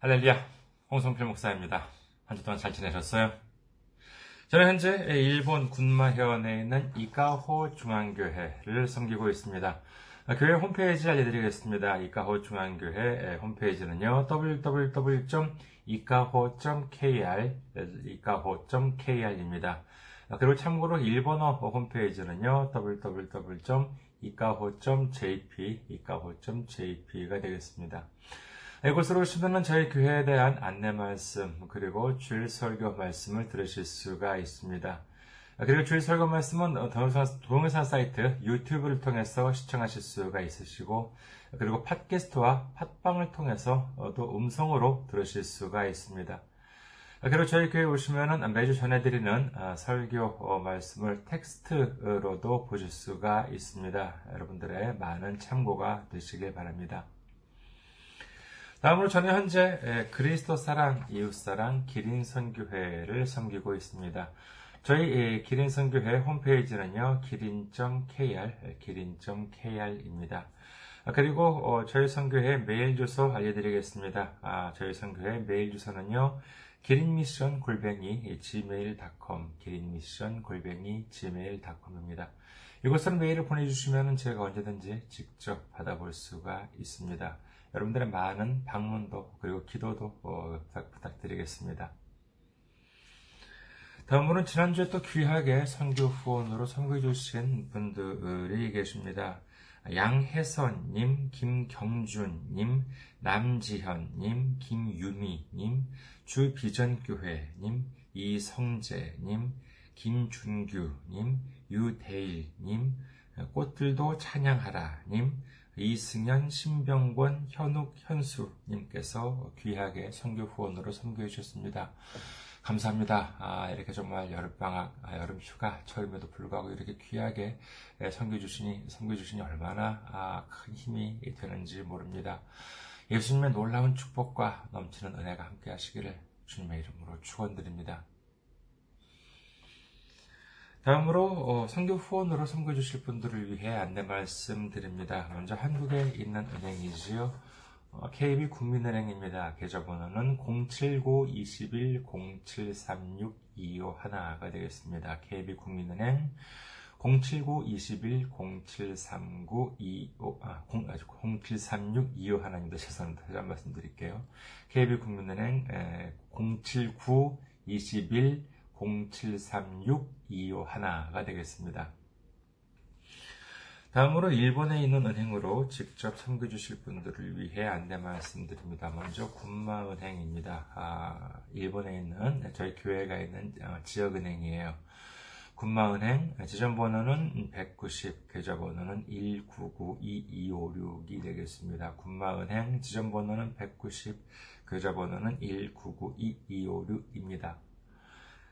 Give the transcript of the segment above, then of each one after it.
할렐루야, 홍성필 목사입니다. 한 주 동안 잘 지내셨어요? 저는 현재 일본 군마현에 있는 이카호 중앙교회를 섬기고 있습니다. 교회 홈페이지 알려드리겠습니다. 이카호 중앙교회 홈페이지는요, www.ikaho.kr, ikaho.kr입니다. 그리고 참고로 일본어 홈페이지는요, www.ikaho.jp, ikaho.jp가 되겠습니다. 이곳으로 오시면 저희 교회에 대한 안내 말씀, 그리고 주일 설교 말씀을 들으실 수가 있습니다. 그리고 주일 설교 말씀은 동영상 사이트 유튜브를 통해서 시청하실 수가 있으시고, 그리고 팟캐스트와 팟빵을 통해서 또 음성으로 들으실 수가 있습니다. 그리고 저희 교회 오시면 매주 전해드리는 설교 말씀을 텍스트로도 보실 수가 있습니다. 여러분들의 많은 참고가 되시길 바랍니다. 다음으로 저는 현재 그리스도 사랑, 이웃 사랑, 기린 선교회를 섬기고 있습니다. 저희 기린 선교회 홈페이지는요, 기린.kr, 기린.kr입니다. 그리고 저희 선교회 메일 주소 알려드리겠습니다. 저희 선교회 메일 주소는요, 기린미션 골뱅이 gmail.com, 기린미션 골뱅이 gmail.com입니다. 이곳으로 메일을 보내주시면 제가 언제든지 직접 받아볼 수가 있습니다. 여러분들의 많은 방문도 그리고 기도도 어, 부탁 드리겠습니다. 다음으로는 지난주에 또 귀하게 선교 후원으로 선교해 주신 분들이 계십니다. 양혜선님, 김경준님, 남지현님, 김유미님, 주비전교회님, 이성재님, 김준규님, 유대일님, 꽃들도 찬양하라님, 이승현, 신병권, 현욱, 현수님께서 귀하게 선교 후원으로 선교해 주셨습니다. 감사합니다. 아, 이렇게 정말 여름방학, 아, 여름 휴가 처음에도 불구하고 이렇게 귀하게 선교 주시니, 선교 주시니 얼마나 아, 큰 힘이 되는지 모릅니다. 예수님의 놀라운 축복과 넘치는 은혜가 함께 하시기를 주님의 이름으로 축원드립니다. 다음으로 어, 선교 후원으로 선거 주실 분들을 위해 안내 말씀드립니다. 먼저 한국에 있는 은행이지요. 어, KB 국민은행입니다. 계좌번호는 079-21-0736-251가 되겠습니다. KB 국민은행 079-21-0739-25, 아, 0736-251입니다. 죄송합니다. 다시 한 말씀 드릴게요. KB 국민은행 079-21 0736-251가 되겠습니다. 다음으로 일본에 있는 은행으로 직접 참겨 주실 분들을 위해 안내 말씀드립니다. 먼저 군마은행입니다. 아, 일본에 있는 저희 교회가 있는 어, 지역은행이에요. 군마은행 지점번호는 190, 계좌번호는 1992256이 되겠습니다. 군마은행 지점번호는 190, 계좌번호는 1992256입니다.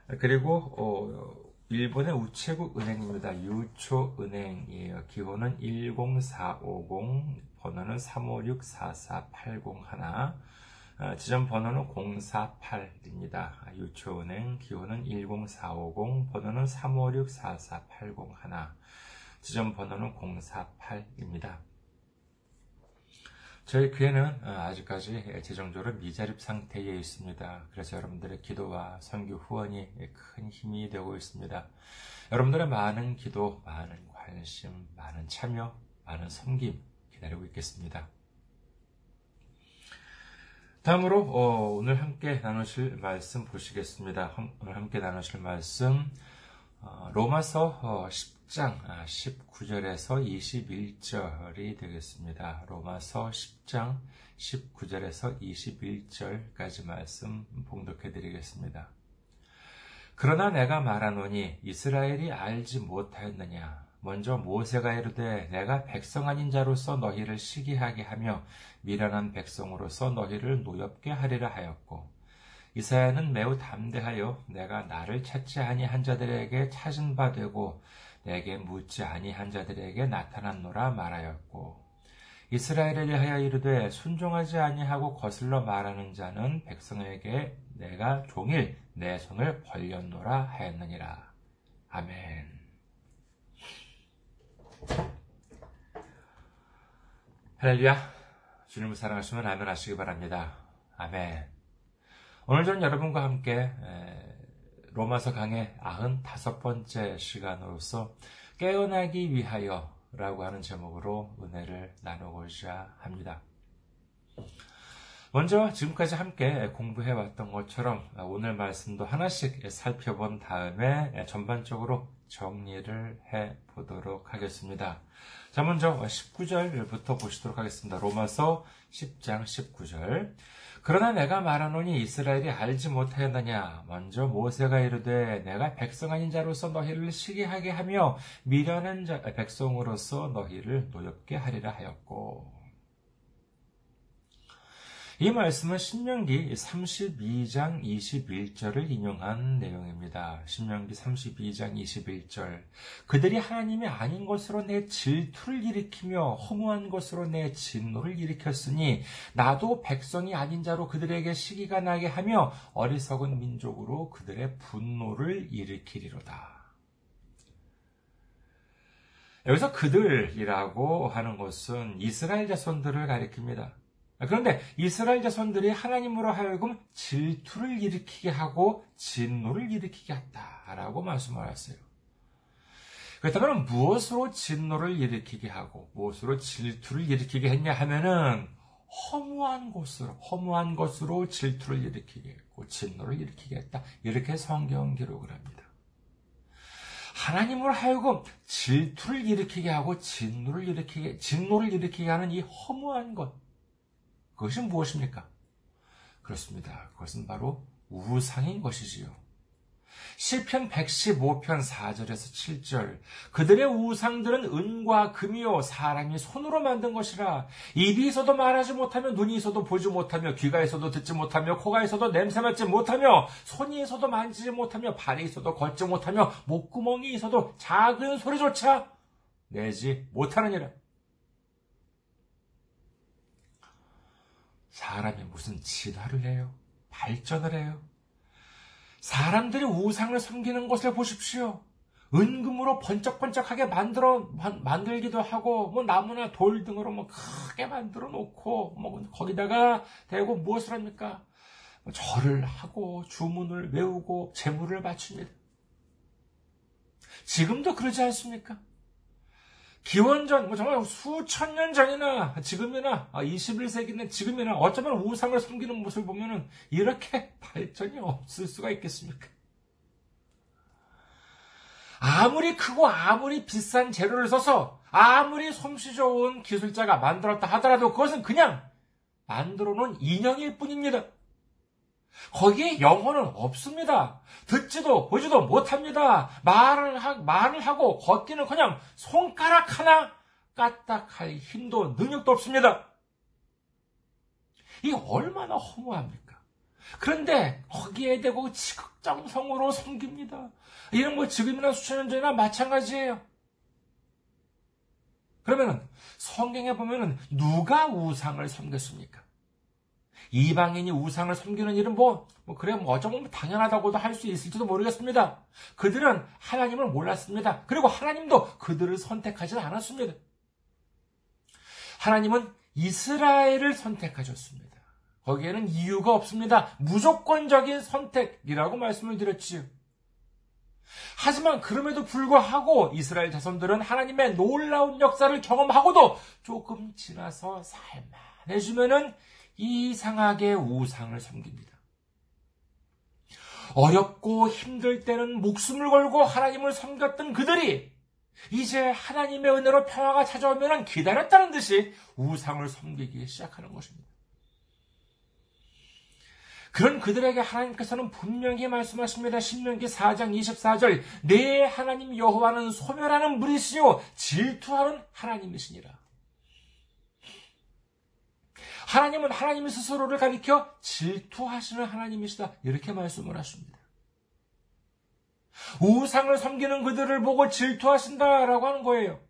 그리고 어, 일본의 우체국 은행입니다. 유초은행이에요. 기호는 10450, 번호는 356-44801, 어, 지점 번호는 048입니다. 유초은행 기호는 10450, 번호는 356-44801, 지점 번호는 048입니다. 저희 교회는 어, 아직까지 재정적으로 미자립 상태에 있습니다. 그래서 여러분들의 기도와 선교 후원이 큰 힘이 되고 있습니다. 여러분들의 많은 기도, 많은 관심, 많은 참여, 많은 섬김 기다리고 있겠습니다. 다음으로 어, 오늘 함께 나누실 말씀 보시겠습니다. 오늘 함께 나누실 말씀 어, 로마서 10장 19절에서 아, 21절이 되겠습니다. 로마서 10장 19절에서 21절까지 말씀 봉독해 드리겠습니다. 그러나 내가 말하노니 이스라엘이 알지 못하였느냐 먼저 모세가 이르되 내가 백성 아닌 자로서 너희를 시기하게 하며 미련한 백성으로서 너희를 노엽게 하리라 하였고 이사야는 매우 담대하여 내가 나를 찾지 아니한 자들에게 찾은 바 되고 내게 묻지 아니한 자들에게 나타났노라 말하였고 이스라엘을 위하여 이르되 순종하지 아니하고 거슬러 말하는 자는 백성에게 내가 종일 내 손을 벌렸노라 하였느니라. 아멘. 할렐루야. 주님을 사랑하시면 아멘 하시기 바랍니다. 아멘. 오늘 저는 여러분과 함께 로마서 강의 95번째 시간으로서 깨어나기 위하여 라고 하는 제목으로 은혜를 나누고자 합니다. 먼저 지금까지 함께 공부해 왔던 것처럼 오늘 말씀도 하나씩 살펴본 다음에 전반적으로 정리를 해 보도록 하겠습니다. 자, 먼저 19절부터 보시도록 하겠습니다. 로마서 10장 19절. 그러나 내가 말하노니 이스라엘이 알지 못하였느냐? 먼저 모세가 이르되 내가 백성 아닌 자로서 너희를 시기하게 하며 미련한 자, 백성으로서 너희를 노엽게 하리라 하였고 이 말씀은 신명기 32장 21절을 인용한 내용입니다. 신명기 32장 21절. 그들이 하나님이 아닌 것으로 내 질투를 일으키며 허무한 것으로 내 진노를 일으켰으니 나도 백성이 아닌 자로 그들에게 시기가 나게 하며 어리석은 민족으로 그들의 분노를 일으키리로다. 여기서 그들이라고 하는 것은 이스라엘 자손들을 가리킵니다. 그런데 이스라엘 자손들이 하나님으로 하여금 질투를 일으키게 하고 진노를 일으키게 했다라고 말씀을 하셨어요. 그렇다면 무엇으로 진노를 일으키게 하고 무엇으로 질투를 일으키게 했냐 하면은 허무한 것으로 허무한 것으로 질투를 일으키게 했고 진노를 일으키게 했다. 이렇게 성경 기록을 합니다. 하나님으로 하여금 질투를 일으키게 하고 진노를 일으키게 진노를 일으키게 하는 이 허무한 것 그것이 무엇입니까? 그렇습니다. 그것은 바로 우상인 것이지요. 시편 115편 4절에서 7절 그들의 우상들은 은과 금이요 사람이 손으로 만든 것이라 입이 있어도 말하지 못하며 눈이 있어도 보지 못하며 귀가 있어도 듣지 못하며 코가 있어도 냄새 맡지 못하며 손이 있어도 만지지 못하며 발이 있어도 걷지 못하며 목구멍이 있어도 작은 소리조차 내지 못하느니라 사람이 무슨 진화를 해요? 발전을 해요? 사람들이 우상을 섬기는 것을 보십시오. 은금으로 번쩍번쩍하게 만들어 만들기도 하고 뭐 나무나 돌 등으로 뭐 크게 만들어 놓고 뭐 거기다가 대고 무엇을 합니까? 뭐 절을 하고 주문을 외우고 재물을 바칩니다. 지금도 그러지 않습니까? 기원전, 뭐 정말 수천 년 전이나 지금이나 21세기는 아, 지금이나 어쩌면 우상을 숨기는 모습을 보면은 이렇게 발전이 없을 수가 있겠습니까? 아무리 크고 아무리 비싼 재료를 써서 아무리 솜씨 좋은 기술자가 만들었다 하더라도 그것은 그냥 만들어 놓은 인형일 뿐입니다. 거기에 영혼은 없습니다. 듣지도 보지도 못합니다. 말을, 하, 말을 하고 걷기는 그냥 손가락 하나 까딱할 힘도 능력도 없습니다. 이게 얼마나 허무합니까? 그런데 거기에 대고 지극정성으로 섬깁니다. 이런 거 지금이나 수천 년 전이나 마찬가지예요. 그러면은 성경에 보면은 누가 우상을 섬겼습니까? 이방인이 우상을 섬기는 일은 뭐, 뭐 그래, 뭐 어쩌면 당연하다고도 할 수 있을지도 모르겠습니다. 그들은 하나님을 몰랐습니다. 그리고 하나님도 그들을 선택하지 않았습니다. 하나님은 이스라엘을 선택하셨습니다. 거기에는 이유가 없습니다. 무조건적인 선택이라고 말씀을 드렸지요. 하지만 그럼에도 불구하고 이스라엘 자손들은 하나님의 놀라운 역사를 경험하고도 조금 지나서 살만해지면은 이상하게 우상을 섬깁니다. 어렵고 힘들 때는 목숨을 걸고 하나님을 섬겼던 그들이 이제 하나님의 은혜로 평화가 찾아오면 기다렸다는 듯이 우상을 섬기기 시작하는 것입니다. 그런 그들에게 하나님께서는 분명히 말씀하십니다. 신명기 4장 24절 내 하나님 여호와는 소멸하는 물이시요 질투하는 하나님이시니라. 하나님은 하나님 스스로를 가리켜 질투하시는 하나님이시다. 이렇게 말씀을 하십니다. 우상을 섬기는 그들을 보고 질투하신다라고 하는 거예요.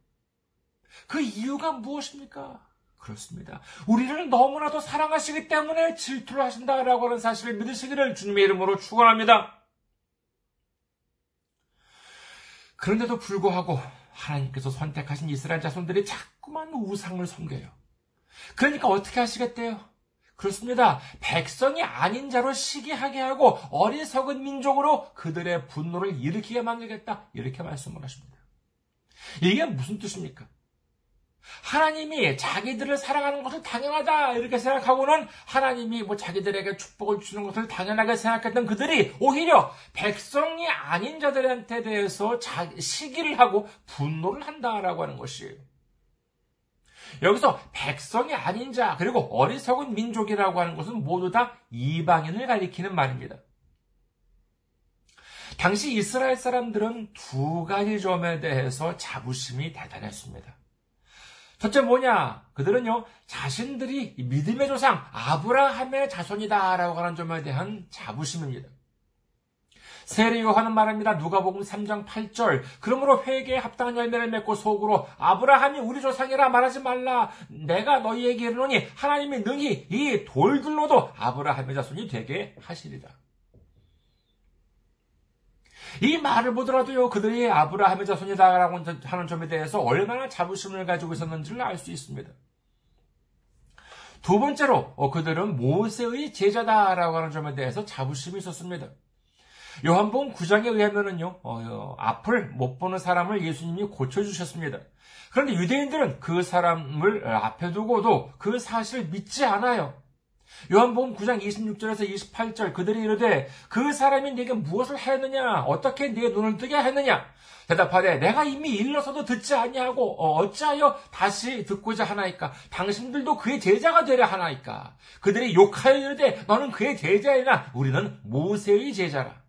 그 이유가 무엇입니까? 그렇습니다. 우리를 너무나도 사랑하시기 때문에 질투를 하신다라고 하는 사실을 믿으시기를 주님의 이름으로 축원합니다. 그런데도 불구하고 하나님께서 선택하신 이스라엘 자손들이 자꾸만 우상을 섬겨요. 그러니까 어떻게 하시겠대요? 그렇습니다. 백성이 아닌 자로 시기하게 하고 어리석은 민족으로 그들의 분노를 일으키게 만들겠다. 이렇게 말씀을 하십니다. 이게 무슨 뜻입니까? 하나님이 자기들을 사랑하는 것을 당연하다 이렇게 생각하고는 하나님이 뭐 자기들에게 축복을 주는 것을 당연하게 생각했던 그들이 오히려 백성이 아닌 자들한테 대해서 시기를 하고 분노를 한다라고 하는 것이에요. 여기서 백성이 아닌 자 그리고 어리석은 민족이라고 하는 것은 모두 다 이방인을 가리키는 말입니다. 당시 이스라엘 사람들은 두 가지 점에 대해서 자부심이 대단했습니다. 첫째 뭐냐? 그들은요, 자신들이 믿음의 조상, 아브라함의 자손이다라고 하는 점에 대한 자부심입니다. 세례 요한은 말합니다. 누가복음 3장 8절. 그러므로 회개에 합당한 열매를 맺고 속으로 아브라함이 우리 조상이라 말하지 말라. 내가 너희에게 이르노니 하나님이 능히 이 돌들로도 아브라함의 자손이 되게 하시리라. 이 말을 보더라도요, 그들이 아브라함의 자손이다라고 하는 점에 대해서 얼마나 자부심을 가지고 있었는지를 알 수 있습니다. 두 번째로, 어, 그들은 모세의 제자다라고 하는 점에 대해서 자부심이 있었습니다. 요한복음 9장에 의하면은요, 어, 어, 앞을 못 보는 사람을 예수님이 고쳐주셨습니다. 그런데 유대인들은 그 사람을 앞에 두고도 그 사실을 믿지 않아요. 요한복음 9장 26절에서 28절 그들이 이르되 그 사람이 네게 무엇을 하였느냐? 어떻게 네 눈을 뜨게 하였느냐? 대답하되 내가 이미 일러서도 듣지 아니하고 어, 어찌하여 다시 듣고자 하나이까? 당신들도 그의 제자가 되려 하나이까? 그들이 욕하여 이르되 너는 그의 제자이나 우리는 모세의 제자라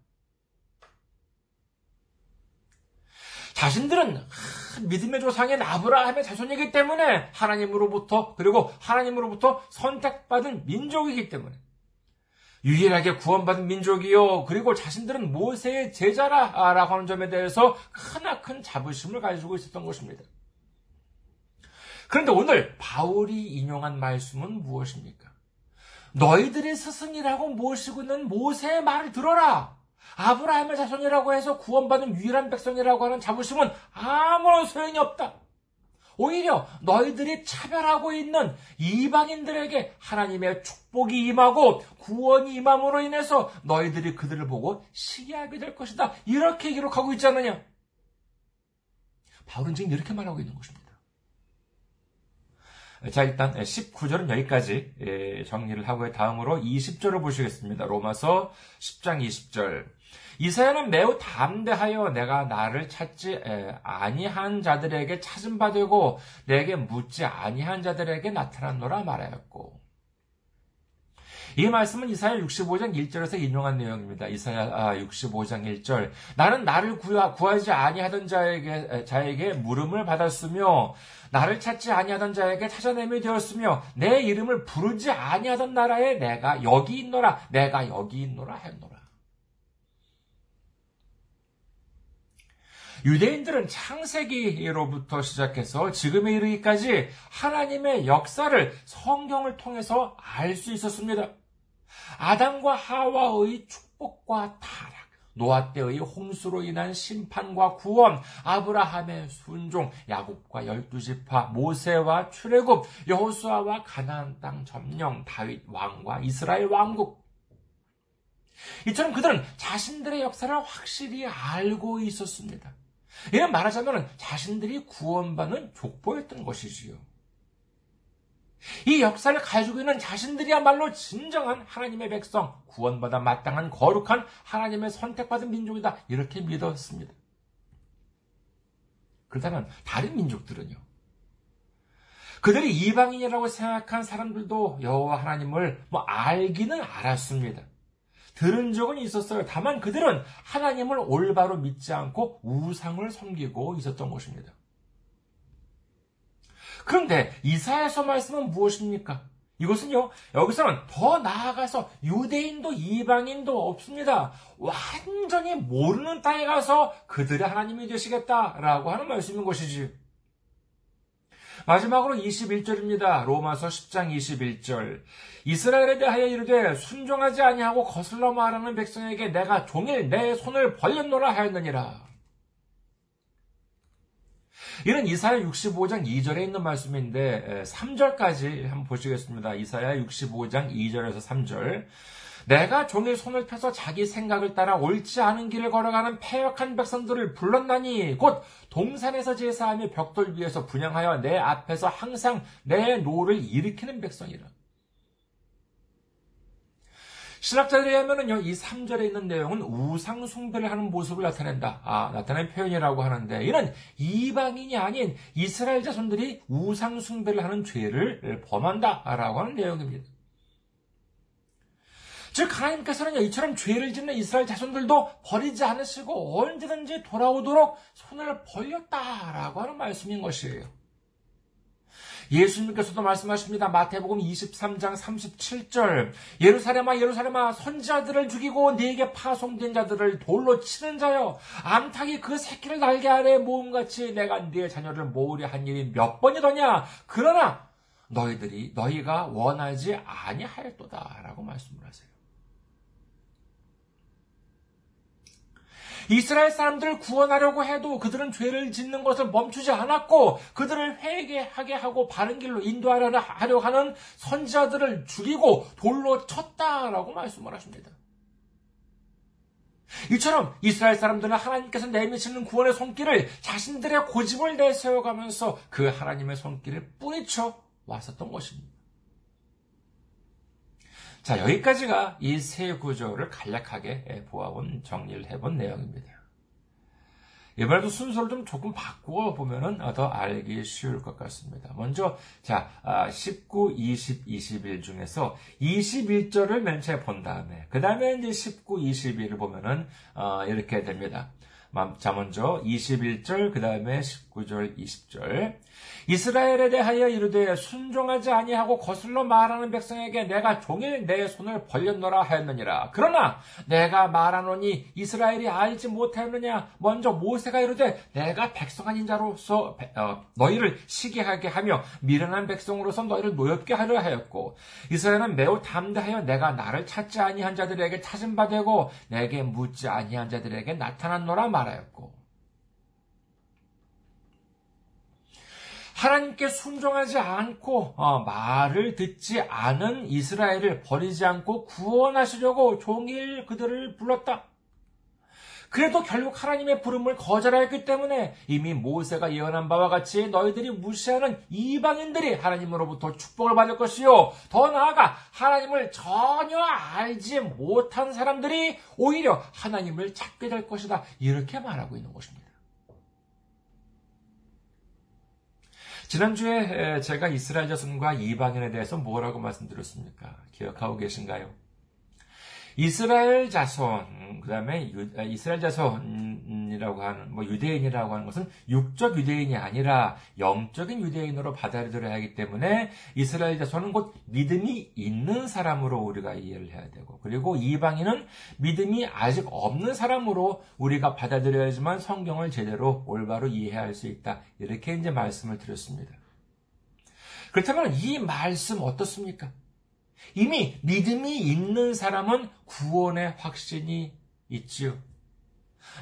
자신들은 믿음의 조상인 아브라함의 자손이기 때문에 하나님으로부터 그리고 하나님으로부터 선택받은 민족이기 때문에 유일하게 구원받은 민족이요. 그리고 자신들은 모세의 제자라라고 하는 점에 대해서 크나큰 자부심을 가지고 있었던 것입니다. 그런데 오늘 바울이 인용한 말씀은 무엇입니까? 너희들의 스승이라고 모시고 있는 모세의 말을 들어라. 아브라함의 자손이라고 해서 구원받은 유일한 백성이라고 하는 자부심은 아무런 소용이 없다. 오히려 너희들이 차별하고 있는 이방인들에게 하나님의 축복이 임하고 구원이 임함으로 인해서 너희들이 그들을 보고 시기하게 될 것이다. 이렇게 기록하고 있지 않느냐? 바울은 지금 이렇게 말하고 있는 것입니다. 자, 일단 19절은 여기까지 예, 정리를 하고 다음으로 20절을 보시겠습니다. 로마서 10장 20절. 이사야는 매우 담대하여 내가 나를 찾지 아니한 자들에게 찾은 바 되고 내게 묻지 아니한 자들에게 나타났노라 말하였고 이 말씀은 이사야 65장 1절에서 인용한 내용입니다. 이사야 65장 아, 1절. 나는 나를 구하, 지 아니하던 자에게, 자에게 물음을 받았으며, 나를 찾지 아니하던 자에게 찾아냄이 되었으며, 내 이름을 부르지 아니하던 나라에 내가 여기 있노라, 내가 여기 있노라 했노라. 유대인들은 창세기로부터 시작해서 지금에 이르기까지 하나님의 역사를 성경을 통해서 알 수 있었습니다. 아담과 하와의 축복과 타락, 노아 때의 홍수로 인한 심판과 구원, 아브라함의 순종, 야곱과 열두 지파, 모세와 출애굽, 여호수아와 가나안 땅 점령, 다윗 왕과 이스라엘 왕국. 이처럼 그들은 자신들의 역사를 확실히 알고 있었습니다. 이런 말하자면 자신들이 구원받는 족보였던 것이지요. 이 역사를 가지고 있는 자신들이야말로 진정한 하나님의 백성, 구원받아 마땅한 거룩한 하나님의 선택받은 민족이다. 이렇게 믿었습니다. 그렇다면 다른 민족들은요. 그들이 이방인이라고 생각한 사람들도 여호와 하나님을 뭐 알기는 알았습니다. 들은 적은 있었어요. 다만 그들은 하나님을 올바로 믿지 않고 우상을 섬기고 있었던 것입니다. 그런데 이사야서 말씀은 무엇입니까? 이것은요, 여기서는 더 나아가서 유대인도 이방인도 없습니다. 완전히 모르는 땅에 가서 그들의 하나님이 되시겠다라고 하는 말씀인 것이지. 마지막으로 21절입니다. 로마서 10장 21절. 이스라엘에 대하여 이르되 순종하지 아니하고 거슬러 말하는 백성에게 내가 종일 내 손을 벌렸노라 하였느니라. 이는 이사야 65장 2절에 있는 말씀인데 3절까지 한번 보시겠습니다. 이사야 65장 2절에서 3절. 내가 종일 손을 펴서 자기 생각을 따라 옳지 않은 길을 걸어가는 패역한 백성들을 불렀나니 곧 동산에서 제사하며 벽돌 위에서 분향하여 내 앞에서 항상 내 노를 일으키는 백성이라. 신학자들에 의하면은요, 이 3절에 있는 내용은 우상 숭배를 하는 모습을 나타낸다. 아, 나타낸 표현이라고 하는데, 이는 이방인이 아닌 이스라엘 자손들이 우상 숭배를 하는 죄를 범한다 라고 하는 내용입니다. 즉 하나님께서는 이처럼 죄를 짓는 이스라엘 자손들도 버리지 않으시고 언제든지 돌아오도록 손을 벌렸다라고 하는 말씀인 것이에요. 예수님께서도 말씀하십니다. 마태복음 23장 37절. 예루살렘아 예루살렘아 선지자들을 죽이고 네게 파송된 자들을 돌로 치는 자여 암탉이 그 새끼를 날개 아래 모음같이 내가 네 자녀를 모으려 한 일이 몇 번이더냐. 그러나 너희들이 너희가 원하지 아니하였도다라고 말씀을 하세요. 이스라엘 사람들을 구원하려고 해도 그들은 죄를 짓는 것을 멈추지 않았고 그들을 회개하게 하고 바른 길로 인도하려 하는 선지자들을 죽이고 돌로 쳤다라고 말씀을 하십니다. 이처럼 이스라엘 사람들은 하나님께서 내미시는 구원의 손길을 자신들의 고집을 내세워가면서 그 하나님의 손길을 뿌리쳐 왔었던 것입니다. 자, 여기까지가 이 세 구조를 간략하게 보아본, 정리를 해본 내용입니다. 이번에도 순서를 좀 조금 바꾸어 보면은 더 알기 쉬울 것 같습니다. 먼저, 자, 19, 20, 21 중에서 21절을 맨 처음에 본 다음에, 그 다음에 이제 19, 21을 보면은, 어, 이렇게 됩니다. 자, 먼저 21절, 그 다음에 19절, 20절. 이스라엘에 대하여 이르되 순종하지 아니하고 거슬러 말하는 백성에게 내가 종일 내 손을 벌렸노라 하였느니라. 그러나 내가 말하노니 이스라엘이 알지 못하였느냐? 먼저 모세가 이르되 내가 백성 아닌 자로서 어, 너희를 시기하게 하며 미련한 백성으로서 너희를 노엽게 하려 하였고 이스라엘은 매우 담대하여 내가 나를 찾지 아니한 자들에게 찾은 바 되고 내게 묻지 아니한 자들에게 나타났노라 말 하였고 하나님께 순종하지 않고 어, 말을 듣지 않은 이스라엘을 버리지 않고 구원하시려고 종일 그들을 불렀다. 그래도 결국 하나님의 부름을 거절하였기 때문에 이미 모세가 예언한 바와 같이 너희들이 무시하는 이방인들이 하나님으로부터 축복을 받을 것이요. 더 나아가 하나님을 전혀 알지 못한 사람들이 오히려 하나님을 찾게 될 것이다. 이렇게 말하고 있는 것입니다. 지난주에 제가 이스라엘 자손과 이방인에 대해서 뭐라고 말씀드렸습니까? 기억하고 계신가요? 이스라엘 자손, 그 다음에 아, 이스라엘 자손이라고 하는, 뭐 유대인이라고 하는 것은 육적 유대인이 아니라 영적인 유대인으로 받아들여야 하기 때문에 이스라엘 자손은 곧 믿음이 있는 사람으로 우리가 이해를 해야 되고, 그리고 이방인은 믿음이 아직 없는 사람으로 우리가 받아들여야지만 성경을 제대로 올바로 이해할 수 있다. 이렇게 이제 말씀을 드렸습니다. 그렇다면 이 말씀 어떻습니까? 이미 믿음이 있는 사람은 구원의 확신이 있지요.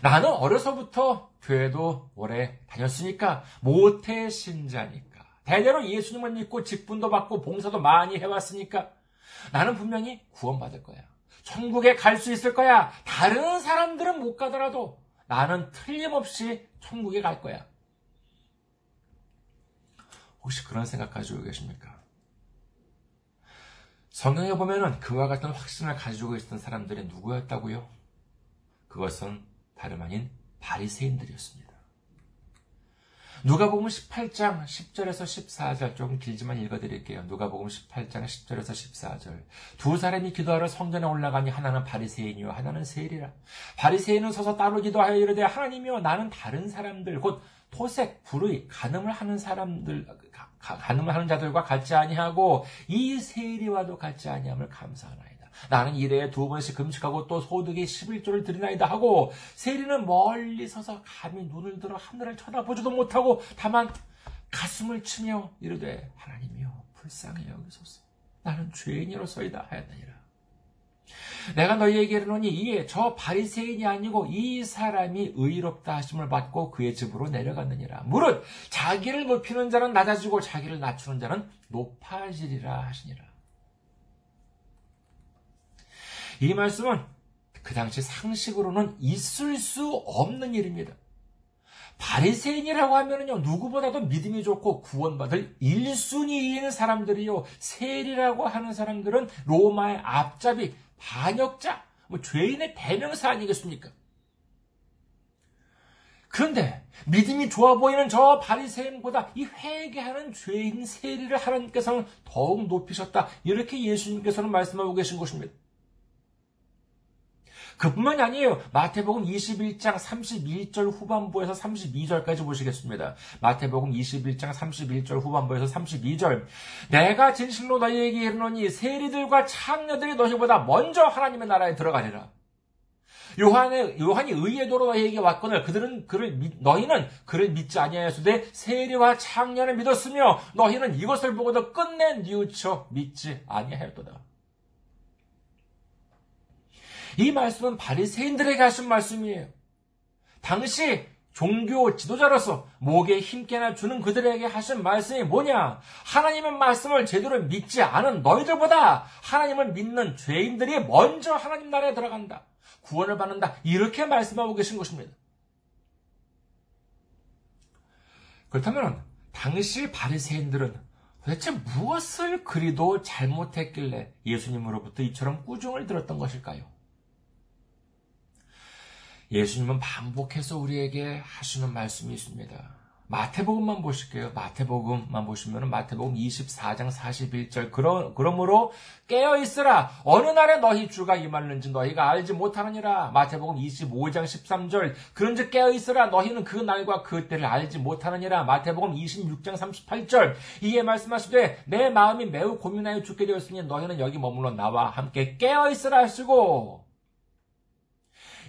나는 어려서부터 교회도 오래 다녔으니까 모태 신자니까 대대로 예수님을 믿고 직분도 받고 봉사도 많이 해왔으니까 나는 분명히 구원받을 거야. 천국에 갈 수 있을 거야. 다른 사람들은 못 가더라도 나는 틀림없이 천국에 갈 거야. 혹시 그런 생각 가지고 계십니까? 성경에 보면은 그와 같은 확신을 가지고 있던 사람들이 누구였다고요? 그것은 다름 아닌 바리새인들이었습니다. 누가복음 18장 10절에서 14절 조금 길지만 읽어드릴게요. 누가복음 18장 10절에서 14절 두 사람이 기도하러 성전에 올라가니 하나는 바리새인이요 하나는 세리라. 바리새인은 서서 따로 기도하여 이르되 하나님이여 나는 다른 사람들 곧 토색, 불의, 간음을 하는 사람들 가늠을 하는 자들과 같지 아니하고 이 세리와도 같지 아니함을 감사하나이다. 나는 일에 두 번씩 금식하고 또 소득의 11조를 드리나이다 하고 세리는 멀리 서서 감히 눈을 들어 하늘을 쳐다보지도 못하고 다만 가슴을 치며 이르되 하나님이여 불쌍히 여기소서 나는 죄인이로서이다 하였느니라. 내가 너희에게 이르노니 이에 저 바리새인이 아니고 이 사람이 의롭다 하심을 받고 그의 집으로 내려갔느니라. 무릇 자기를 높이는 자는 낮아지고 자기를 낮추는 자는 높아지리라 하시니라. 이 말씀은 그 당시 상식으로는 있을 수 없는 일입니다. 바리새인이라고 하면은요 누구보다도 믿음이 좋고 구원받을 1순위인 사람들이요 세리라고 하는 사람들은 로마의 앞잡이 반역자 뭐 죄인의 대명사 아니겠습니까? 그런데 믿음이 좋아 보이는 저 바리새인보다 이 회개하는 죄인 세리를 하나님께서는 더욱 높이셨다 이렇게 예수님께서는 말씀하고 계신 것입니다. 그뿐만이 아니에요. 마태복음 21장 31절 후반부에서 32절까지 보시겠습니다. 마태복음 21장 31절 후반부에서 32절. 내가 진실로 너희에게 이르노니 세리들과 창녀들이 너희보다 먼저 하나님의 나라에 들어가리라. 요한의, 요한이 의의 도로 너희에게 왔거늘 그들은 그를 믿, 너희는 그를 믿지 아니하였으되 세리와 창녀를 믿었으며 너희는 이것을 보고도 끝내 뉘우쳐 믿지 아니하였도다. 이 말씀은 바리새인들에게 하신 말씀이에요. 당시 종교 지도자로서 목에 힘께나 주는 그들에게 하신 말씀이 뭐냐? 하나님의 말씀을 제대로 믿지 않은 너희들보다 하나님을 믿는 죄인들이 먼저 하나님 나라에 들어간다. 구원을 받는다. 이렇게 말씀하고 계신 것입니다. 그렇다면 당시 바리새인들은 도대체 무엇을 그리도 잘못했길래 예수님으로부터 이처럼 꾸중을 들었던 것일까요? 예수님은 반복해서 우리에게 하시는 말씀이 있습니다. 마태복음만 보실게요. 마태복음만 보시면 마태복음 24장 41절 그러, 그러므로 깨어 있으라 어느 날에 너희 주가 임하는지 너희가 알지 못하느니라 마태복음 25장 13절 그런즉 깨어 있으라 너희는 그 날과 그 때를 알지 못하느니라 마태복음 26장 38절 이에 말씀하시되 내 마음이 매우 고민하여 죽게 되었으니 너희는 여기 머물러 나와 함께 깨어 있으라 하시고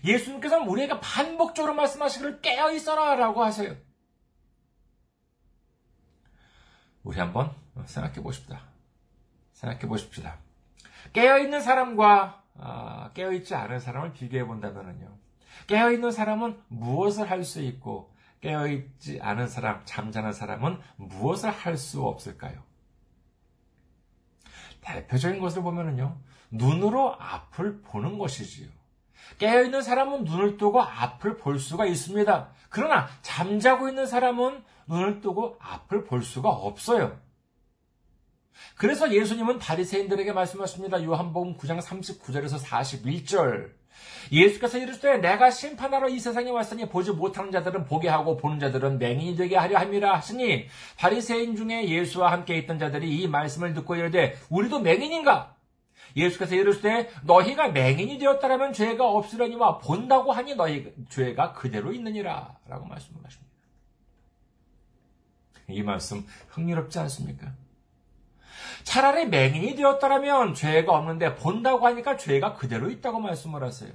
예수님께서는 우리에게 반복적으로 말씀하시기를 깨어 있어라 라고 하세요. 우리 한번 생각해 보십시다. 생각해 보십시다. 깨어 있는 사람과 아, 깨어 있지 않은 사람을 비교해 본다면요. 깨어 있는 사람은 무엇을 할 수 있고 깨어 있지 않은 사람, 잠자는 사람은 무엇을 할 수 없을까요? 대표적인 것을 보면은요, 눈으로 앞을 보는 것이지요. 깨어있는 사람은 눈을 뜨고 앞을 볼 수가 있습니다. 그러나 잠자고 있는 사람은 눈을 뜨고 앞을 볼 수가 없어요. 그래서 예수님은 바리새인들에게 말씀하십니다. 요한복음 9장 39절에서 41절. 예수께서 이르시되 내가 심판하러 이 세상에 왔으니 보지 못하는 자들은 보게 하고 보는 자들은 맹인이 되게 하려 함이라 하시니 바리새인 중에 예수와 함께 있던 자들이 이 말씀을 듣고 이르되 우리도 맹인인가? 예수께서 이르시되 너희가 맹인이 되었다라면 죄가 없으려니와 본다고 하니 너희 죄가 그대로 있느니라 라고 말씀을 하십니다. 이 말씀 흥미롭지 않습니까? 차라리 맹인이 되었다라면 죄가 없는데 본다고 하니까 죄가 그대로 있다고 말씀을 하세요.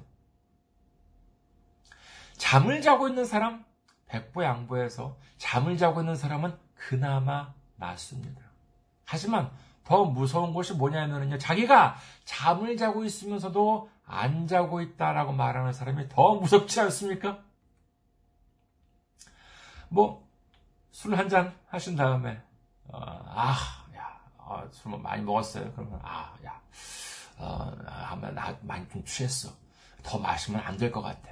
잠을 자고 있는 사람, 백보 양보해서 잠을 자고 있는 사람은 그나마 낫습니다. 하지만 더 무서운 것이 뭐냐면요. 자기가 잠을 자고 있으면서도 안 자고 있다라고 말하는 사람이 더 무섭지 않습니까? 뭐, 술 한 잔 하신 다음에, 어, 아, 야, 어, 술 많이 먹었어요. 그러면, 아, 야, 어, 아마 나 많이 좀 취했어. 더 마시면 안 될 것 같아.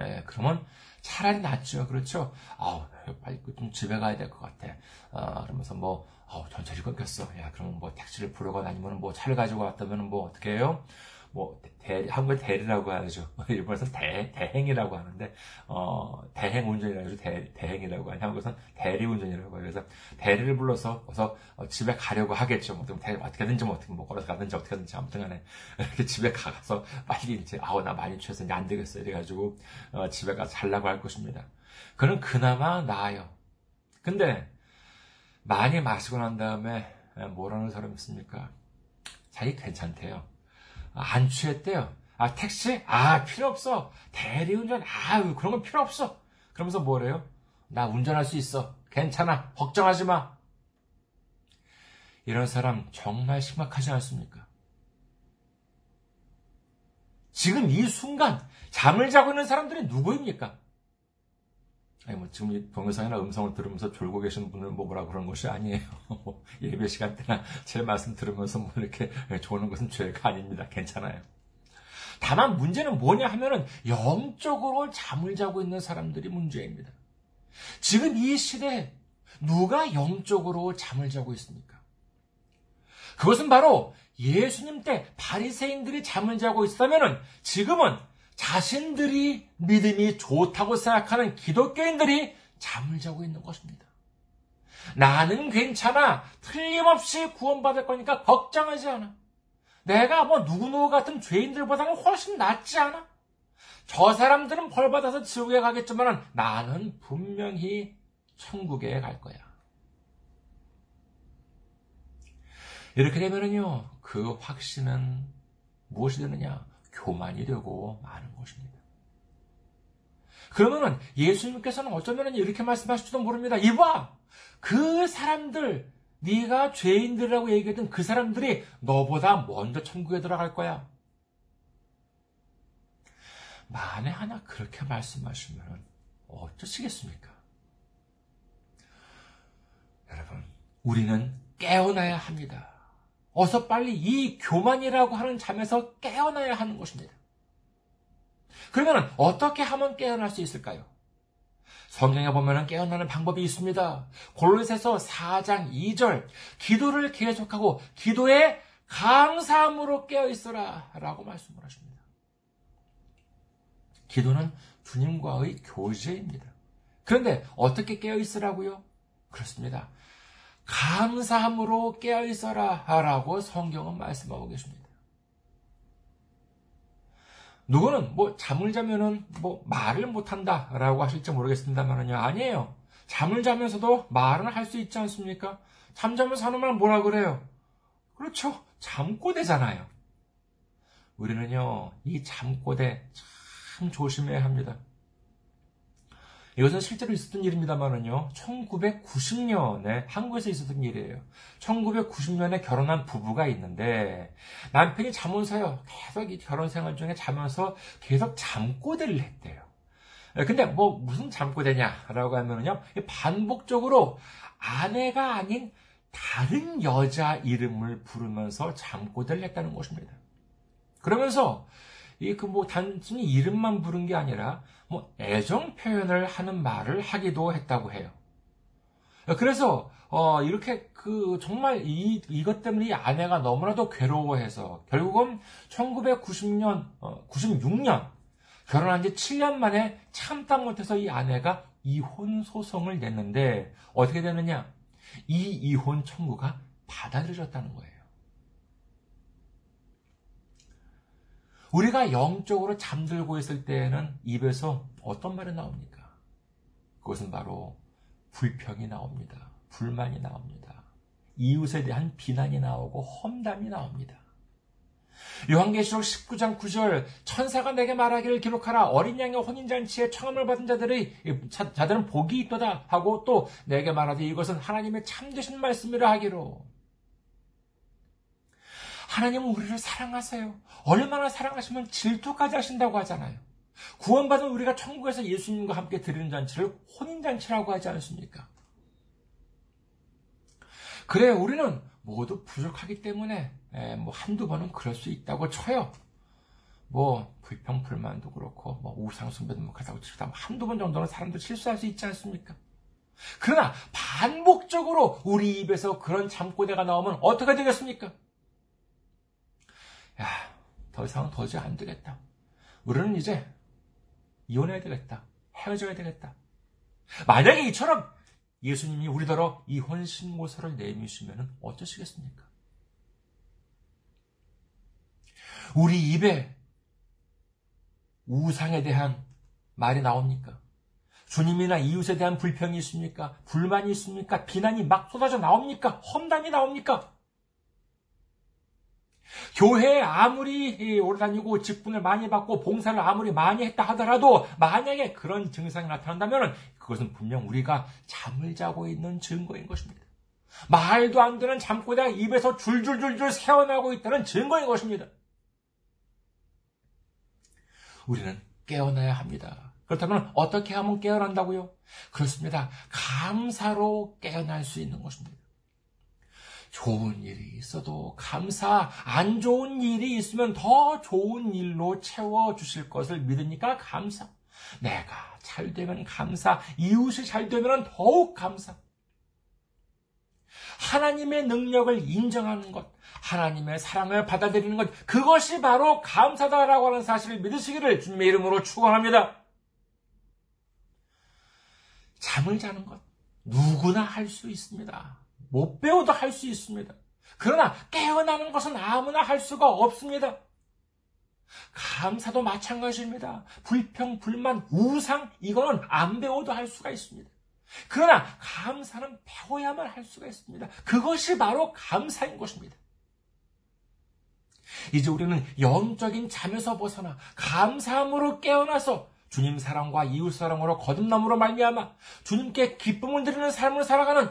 예, 그러면 차라리 낫죠. 그렇죠? 아우, 빨리 좀 집에 가야 될 것 같아. 어, 그러면서 뭐, 어, 전철이 끊겼어. 야, 그러면 뭐 택시를 부르거나 아니면 뭐 차를 가지고 왔다면 뭐 어떻게 해요? 뭐 대리, 한국에 대리라고 하죠. 일본에서 대, 대행이라고 하는데, 어, 대행 운전이라고 하죠. 대, 대행이라고 하죠. 한국에서는 대리 운전이라고 해요. 그래서 대리를 불러서 어서 어, 집에 가려고 하겠죠. 뭐, 대, 어떻게든지 뭐, 어떻게, 뭐, 걸어서 가든지 어떻게든지 아무튼 간에. 이렇게 집에 가서 빨리 이제, 아우, 나 많이 취해서 이제 안 되겠어. 이래가지고, 어, 집에 가서 잘라고 할 것입니다. 그는 그나마 나아요. 근데, 많이 마시고 난 다음에 뭐라는 사람 있습니까? 자기 괜찮대요. 안 취했대요. 아, 택시? 아, 필요 없어. 대리운전? 아, 그런 건 필요 없어. 그러면서 뭐래요? 나 운전할 수 있어. 괜찮아. 걱정하지 마. 이런 사람 정말 심각하지 않습니까? 지금 이 순간 잠을 자고 있는 사람들이 누구입니까? 아니 뭐 지금 동영상이나 음성을 들으면서 졸고 계신 분을 뭐 뭐라 그런 것이 아니에요. 뭐 예배 시간 때나 제 말씀 들으면서 뭐 이렇게 조는 것은 죄가 아닙니다. 괜찮아요. 다만 문제는 뭐냐 하면은 영적으로 잠을 자고 있는 사람들이 문제입니다. 지금 이 시대에 누가 영적으로 잠을 자고 있습니까? 그것은 바로 예수님 때 바리새인들이 잠을 자고 있다면은 지금은 자신들이 믿음이 좋다고 생각하는 기독교인들이 잠을 자고 있는 것입니다. 나는 괜찮아. 틀림없이 구원받을 거니까 걱정하지 않아. 내가 뭐 누구누구 같은 죄인들보다는 훨씬 낫지 않아? 저 사람들은 벌 받아서 지옥에 가겠지만 나는 분명히 천국에 갈 거야. 이렇게 되면은요, 그 확신은 무엇이 되느냐? 교만이 되고 마는 것입니다. 그러면은 예수님께서는 어쩌면 이렇게 말씀하실지도 모릅니다. 이봐! 그 사람들, 네가 죄인들이라고 얘기했던 그 사람들이 너보다 먼저 천국에 들어갈 거야. 만에 하나 그렇게 말씀하시면 어쩌시겠습니까? 여러분, 우리는 깨어나야 합니다. 어서 빨리 이 교만이라고 하는 잠에서 깨어나야 하는 것입니다. 그러면 어떻게 하면 깨어날 수 있을까요? 성경에 보면 깨어나는 방법이 있습니다. 골로새서 4장 2절 기도를 계속하고 기도에 감사함으로 깨어 있어라라고 말씀을 하십니다. 기도는 주님과의 교제입니다. 그런데 어떻게 깨어 있으라고요? 그렇습니다. 감사함으로 깨어 있어라 라고 성경은 말씀하고 계십니다. 누구는 뭐 잠을 자면은 뭐 말을 못한다 라고 하실지 모르겠습니다만은요. 아니에요. 잠을 자면서도 말은 할 수 있지 않습니까? 잠자면서 하는 말 뭐라 그래요? 그렇죠. 잠꼬대잖아요. 우리는요, 이 잠꼬대 참 조심해야 합니다. 이것은 실제로 있었던 일입니다만은요, 1990년에 한국에서 있었던 일이에요. 1990년에 결혼한 부부가 있는데, 남편이 자면서요, 계속 이 결혼 생활 중에 자면서 계속 잠꼬대를 했대요. 근데 뭐, 무슨 잠꼬대냐라고 하면은요, 반복적으로 아내가 아닌 다른 여자 이름을 부르면서 잠꼬대를 했다는 것입니다. 그러면서 이 그 뭐 단순히 이름만 부른 게 아니라 뭐 애정 표현을 하는 말을 하기도 했다고 해요. 그래서 어 이렇게 그 정말 이 이것 때문에 이 아내가 너무나도 괴로워해서 결국은 1990년 어 96년 결혼한 지 7년 만에 참다 못해서 이 아내가 이혼 소송을 냈는데 어떻게 되느냐? 이 이혼 청구가 받아들여졌다는 거예요. 우리가 영적으로 잠들고 있을 때에는 입에서 어떤 말이 나옵니까? 그것은 바로 불평이 나옵니다. 불만이 나옵니다. 이웃에 대한 비난이 나오고 험담이 나옵니다. 요한계시록 19장 9절 천사가 내게 말하기를 기록하라 어린 양의 혼인잔치에 청함을 받은 자들의 자 들은 복이 있도다 하고 또 내게 말하되 이것은 하나님의 참되신 말씀이라 하기로 하나님은 우리를 사랑하세요. 얼마나 사랑하시면 질투까지 하신다고 하잖아요. 구원받은 우리가 천국에서 예수님과 함께 드리는 잔치를 혼인잔치라고 하지 않습니까? 그래, 우리는 모두 부족하기 때문에, 에, 뭐, 한두 번은 그럴 수 있다고 쳐요. 뭐, 불평 불만도 그렇고, 뭐, 우상숭배도 뭐, 그렇다고 치다 뭐 한두 번 정도는 사람들 실수할 수 있지 않습니까? 그러나, 반복적으로 우리 입에서 그런 잠꼬대가 나오면 어떻게 되겠습니까? 야, 더 이상은 도저히 안 되겠다. 우리는 이제 이혼해야 되겠다. 헤어져야 되겠다. 만약에 이처럼 예수님이 우리더러 이혼 신고서를 내미시면 어쩌시겠습니까? 우리 입에 우상에 대한 말이 나옵니까? 주님이나 이웃에 대한 불평이 있습니까? 불만이 있습니까? 비난이 막 쏟아져 나옵니까? 험담이 나옵니까? 교회에 아무리 오래 다니고 직분을 많이 받고 봉사를 아무리 많이 했다 하더라도 만약에 그런 증상이 나타난다면 그것은 분명 우리가 잠을 자고 있는 증거인 것입니다. 말도 안 되는 잠꼬대가 입에서 줄줄줄줄 새어나고 있다는 증거인 것입니다. 우리는 깨어나야 합니다. 그렇다면 어떻게 하면 깨어난다고요? 그렇습니다. 감사로 깨어날 수 있는 것입니다. 좋은 일이 있어도 감사, 안 좋은 일이 있으면 더 좋은 일로 채워주실 것을 믿으니까 감사. 내가 잘 되면 감사, 이웃이 잘 되면 더욱 감사. 하나님의 능력을 인정하는 것, 하나님의 사랑을 받아들이는 것, 그것이 바로 감사다라고 하는 사실을 믿으시기를 주님의 이름으로 축원합니다. 잠을 자는 것, 누구나 할 수 있습니다. 못 배워도 할 수 있습니다. 그러나 깨어나는 것은 아무나 할 수가 없습니다. 감사도 마찬가지입니다. 불평, 불만, 우상, 이거는 안 배워도 할 수가 있습니다. 그러나 감사는 배워야만 할 수가 있습니다. 그것이 바로 감사인 것입니다. 이제 우리는 영적인 잠에서 벗어나 감사함으로 깨어나서 주님 사랑과 이웃 사랑으로 거듭남으로 말미암아 주님께 기쁨을 드리는 삶을 살아가는